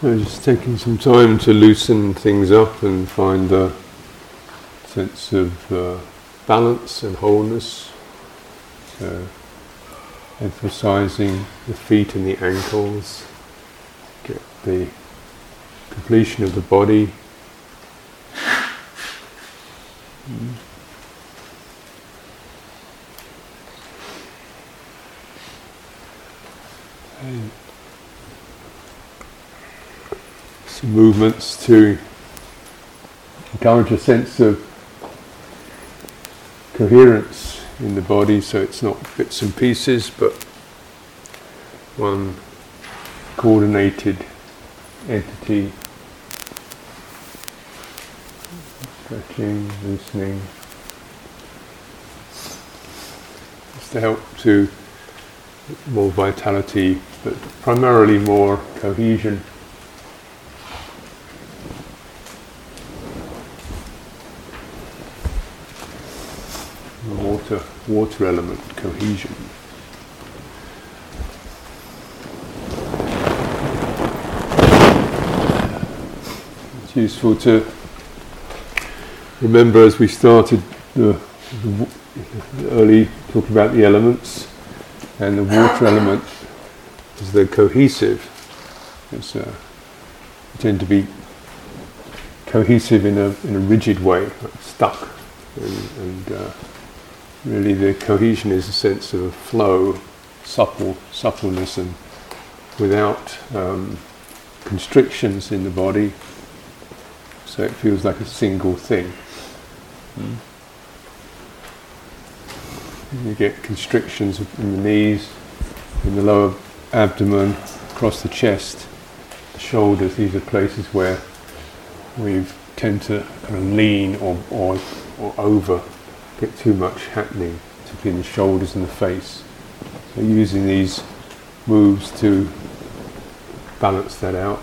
So just taking some time to loosen things up and find a sense of uh, balance and wholeness. So emphasizing the feet and the ankles, get the completion of the body. Movements to encourage a sense of coherence in the body so it's not bits and pieces but one coordinated entity. Stretching, loosening. Just to help to more vitality but primarily more cohesion water, element cohesion. It's useful to remember as we started the, the early talking about the elements and the water element is the cohesive. It's, uh, tend to be cohesive in a, in a rigid way, like stuck and, and uh, really the cohesion is a sense of flow, supple, suppleness, and without um, constrictions in the body. So it feels like a single thing. Mm. You get constrictions in the knees, in the lower abdomen, across the chest, the shoulders. These are places where we tend to kind of lean or, or, or over get too much happening, particularly in the shoulders and the face. So using these moves to balance that out.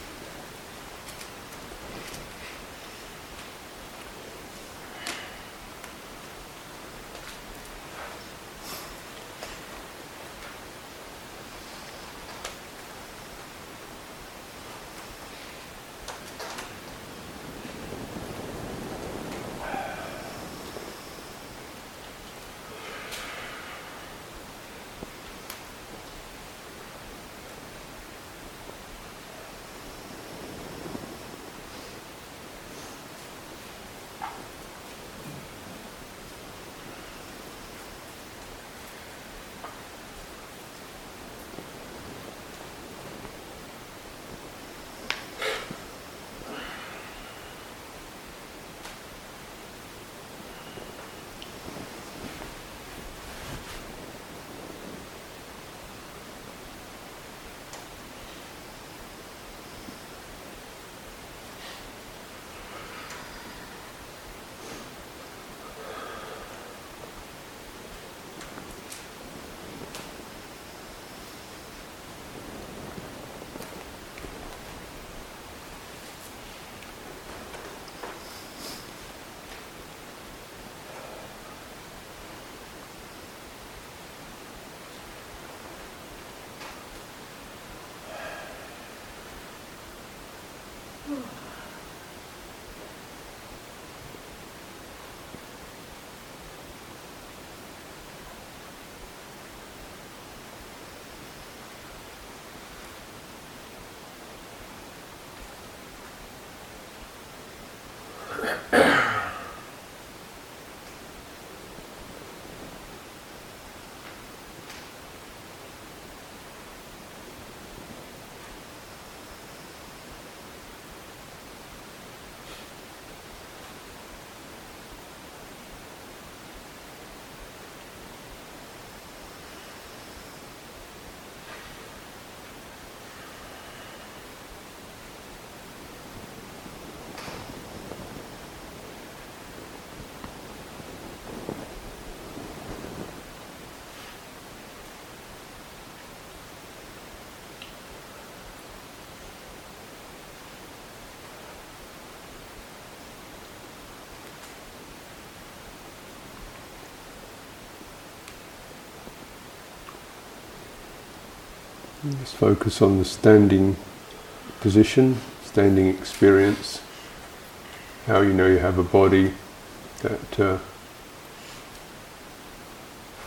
Just focus on the standing position, standing experience, how you know you have a body, that uh,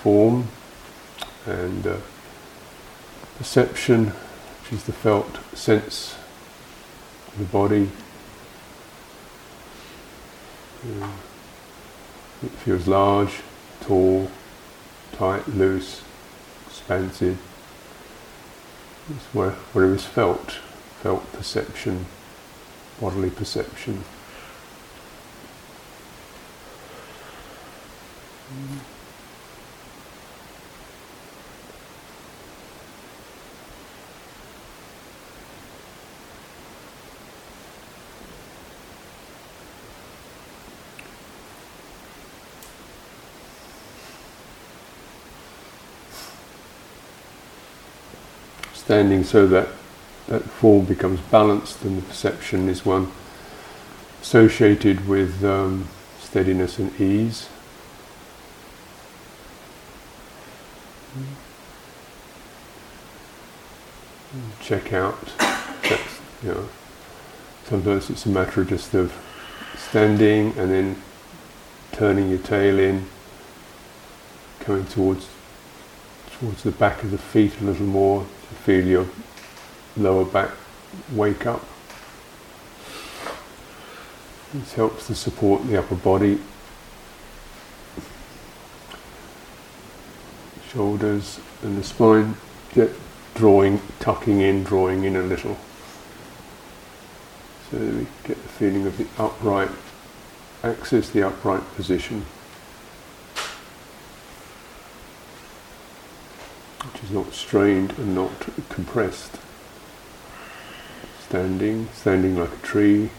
form and uh, perception, which is the felt sense of the body. Uh, it feels large, tall, tight, loose, expansive. Where, where was felt, felt perception, bodily perception. Standing so that that form becomes balanced and the perception is one associated with um, steadiness and ease. Check out. That's, you know, sometimes it's a matter of just of standing and then turning your tail in, coming towards towards the back of the feet a little more to feel your lower back wake up. This helps to support the upper body, shoulders and the spine, get drawing, tucking in, drawing in a little. So we get the feeling of the upright axis, the upright position. Is not strained and not compressed. Standing, standing like a tree.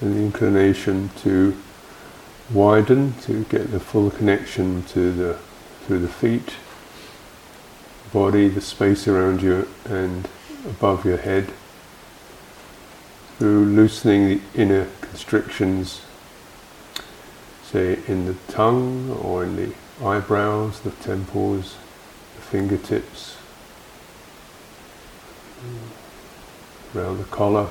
The inclination to widen to get the full connection to the through the feet, body, the space around you and above your head, through loosening the inner constrictions, say in the tongue or in the eyebrows, the temples, the fingertips, around the collar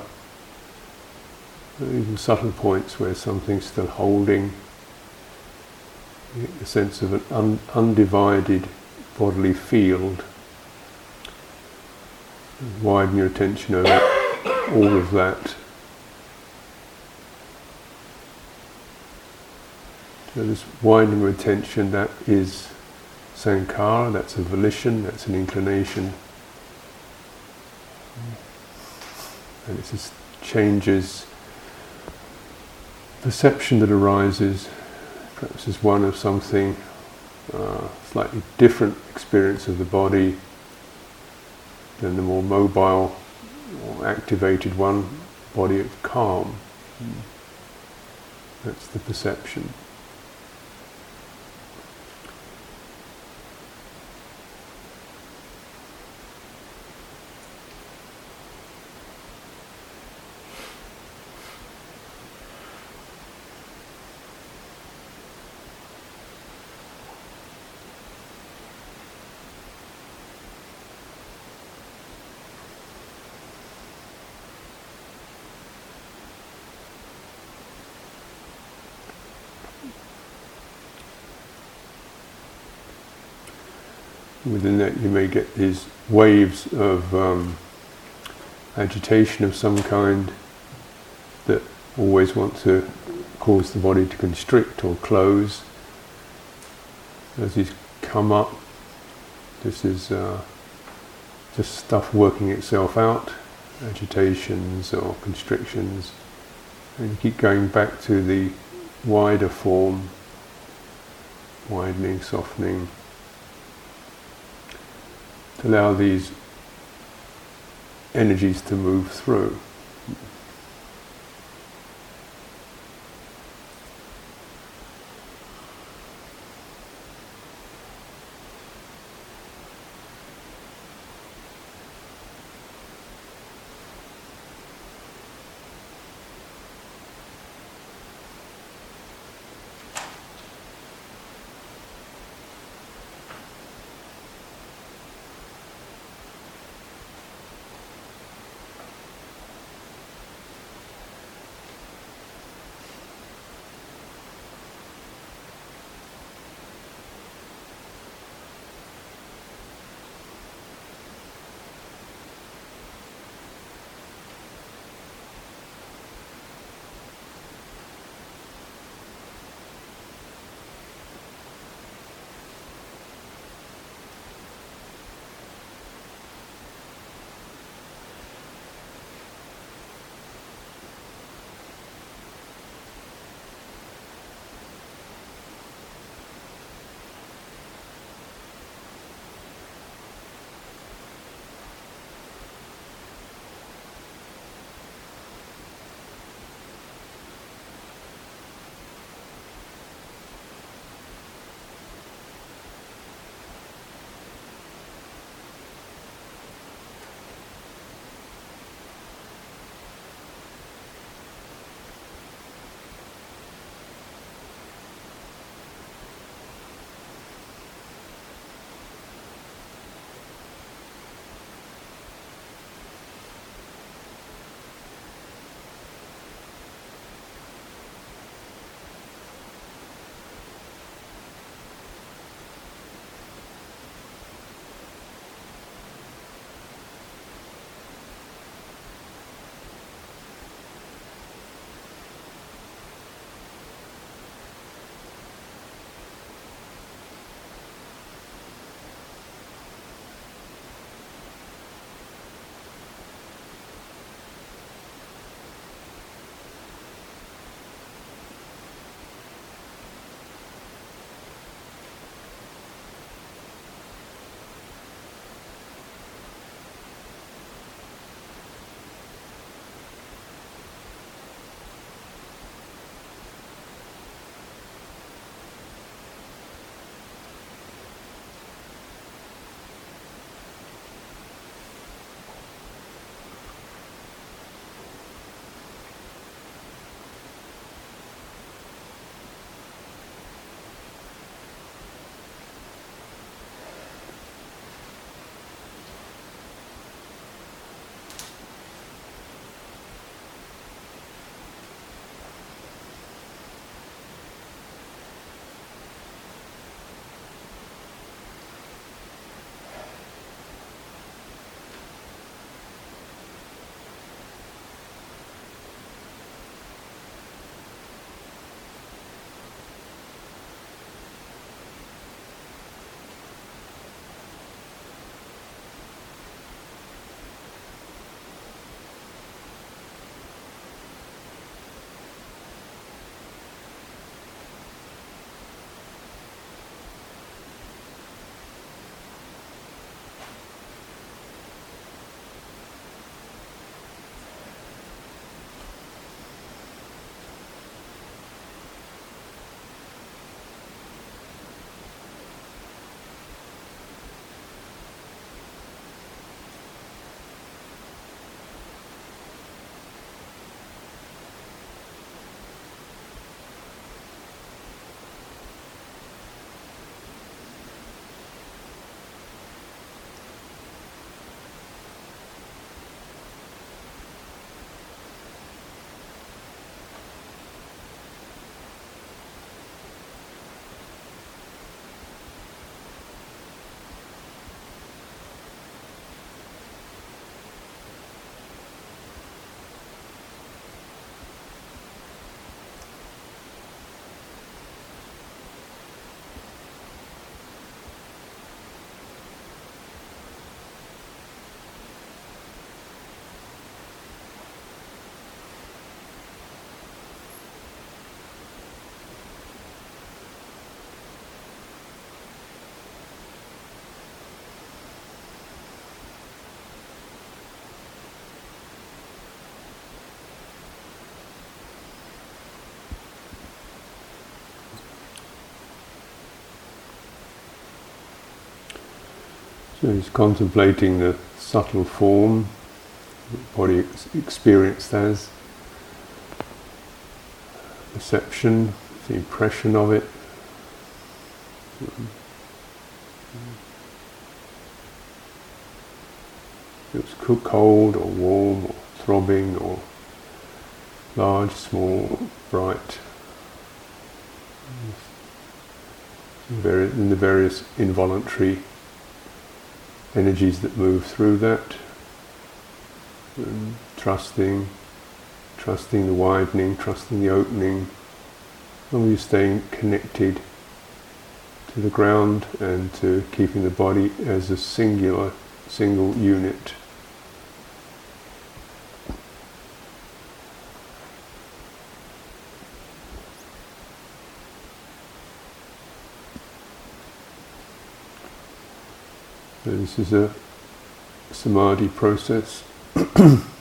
even subtle points where something's still holding, the sense of an un- undivided bodily field. Widen your attention over all of that. So this widening of attention that is Sankhara, that's a volition, that's an inclination. And it just changes perception that arises, perhaps is one of something uh, slightly different experience of the body than the more mobile or activated one, body of calm. That's the perception. Within that you may get these waves of um, agitation of some kind that always want to cause the body to constrict or close. As these come up, this is uh, just stuff working itself out, agitations or constrictions, and you keep going back to the wider form, widening, softening allow these energies to move through. So he's contemplating the subtle form, body experienced as, perception, the impression of it. It It's cold or warm or throbbing or large, small, bright. In the various involuntary energies that move through that, and trusting, trusting the widening, trusting the opening, always staying connected to the ground and to keeping the body as a singular, single unit. This is a samadhi process.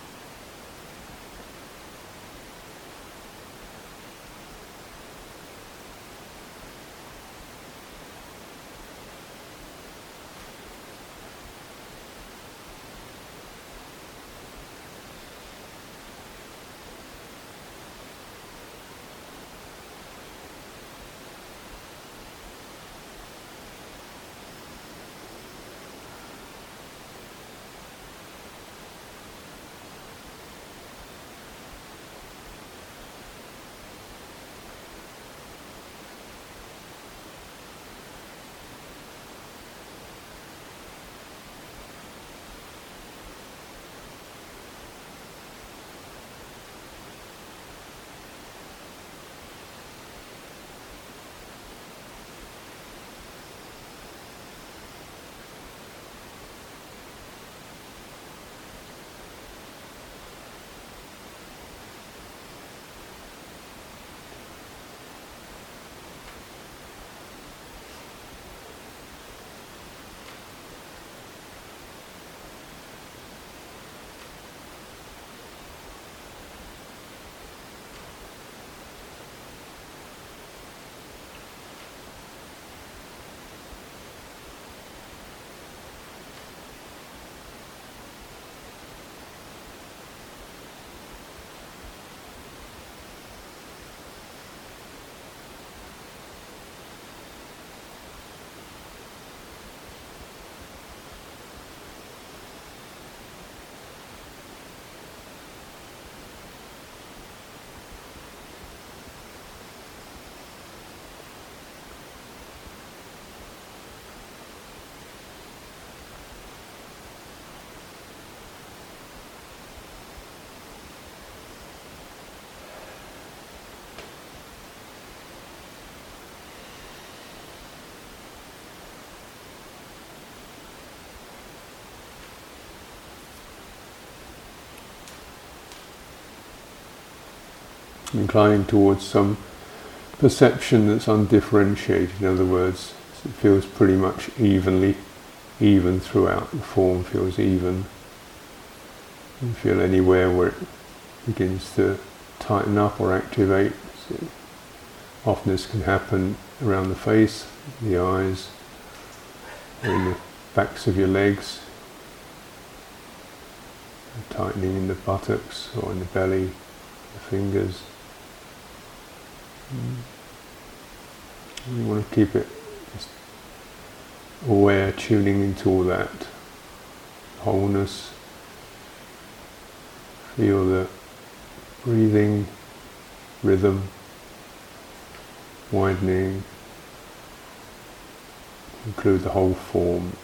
inclining towards some perception that's undifferentiated. In other words, it feels pretty much evenly, even throughout. The form feels even. You feel anywhere where it begins to tighten up or activate. So often this can happen around the face, the eyes, or in the backs of your legs, tightening in the buttocks or in the belly, the fingers. You want to keep it just aware, tuning into all that wholeness. Feel the breathing rhythm widening, include the whole form.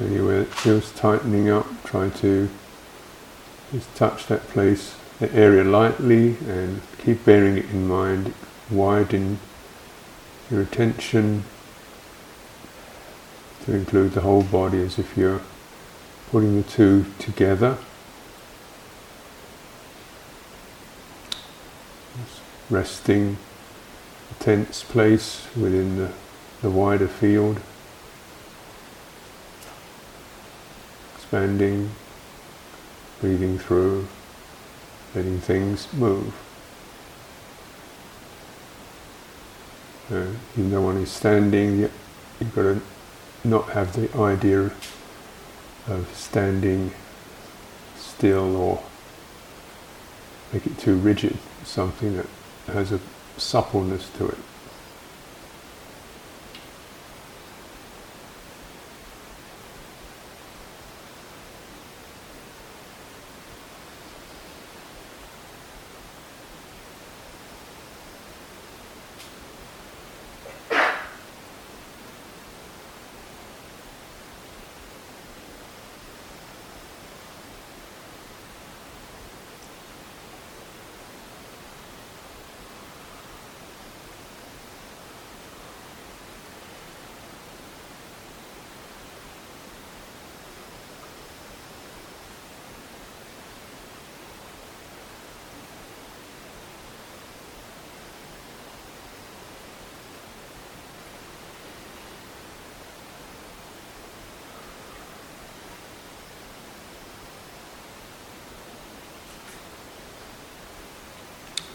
Anywhere that feels tightening up, try to just touch that place, that area lightly and keep bearing it in mind. Widen your attention to include the whole body as if you're putting the two together. Resting a tense place within the, the wider field. Expanding, breathing through, letting things move. Uh, even though one is standing, you've got to not have the idea of standing still or make it too rigid, something that has a suppleness to it.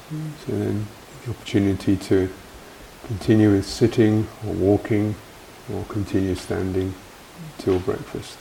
So then the opportunity to continue with sitting or walking or continue standing till breakfast.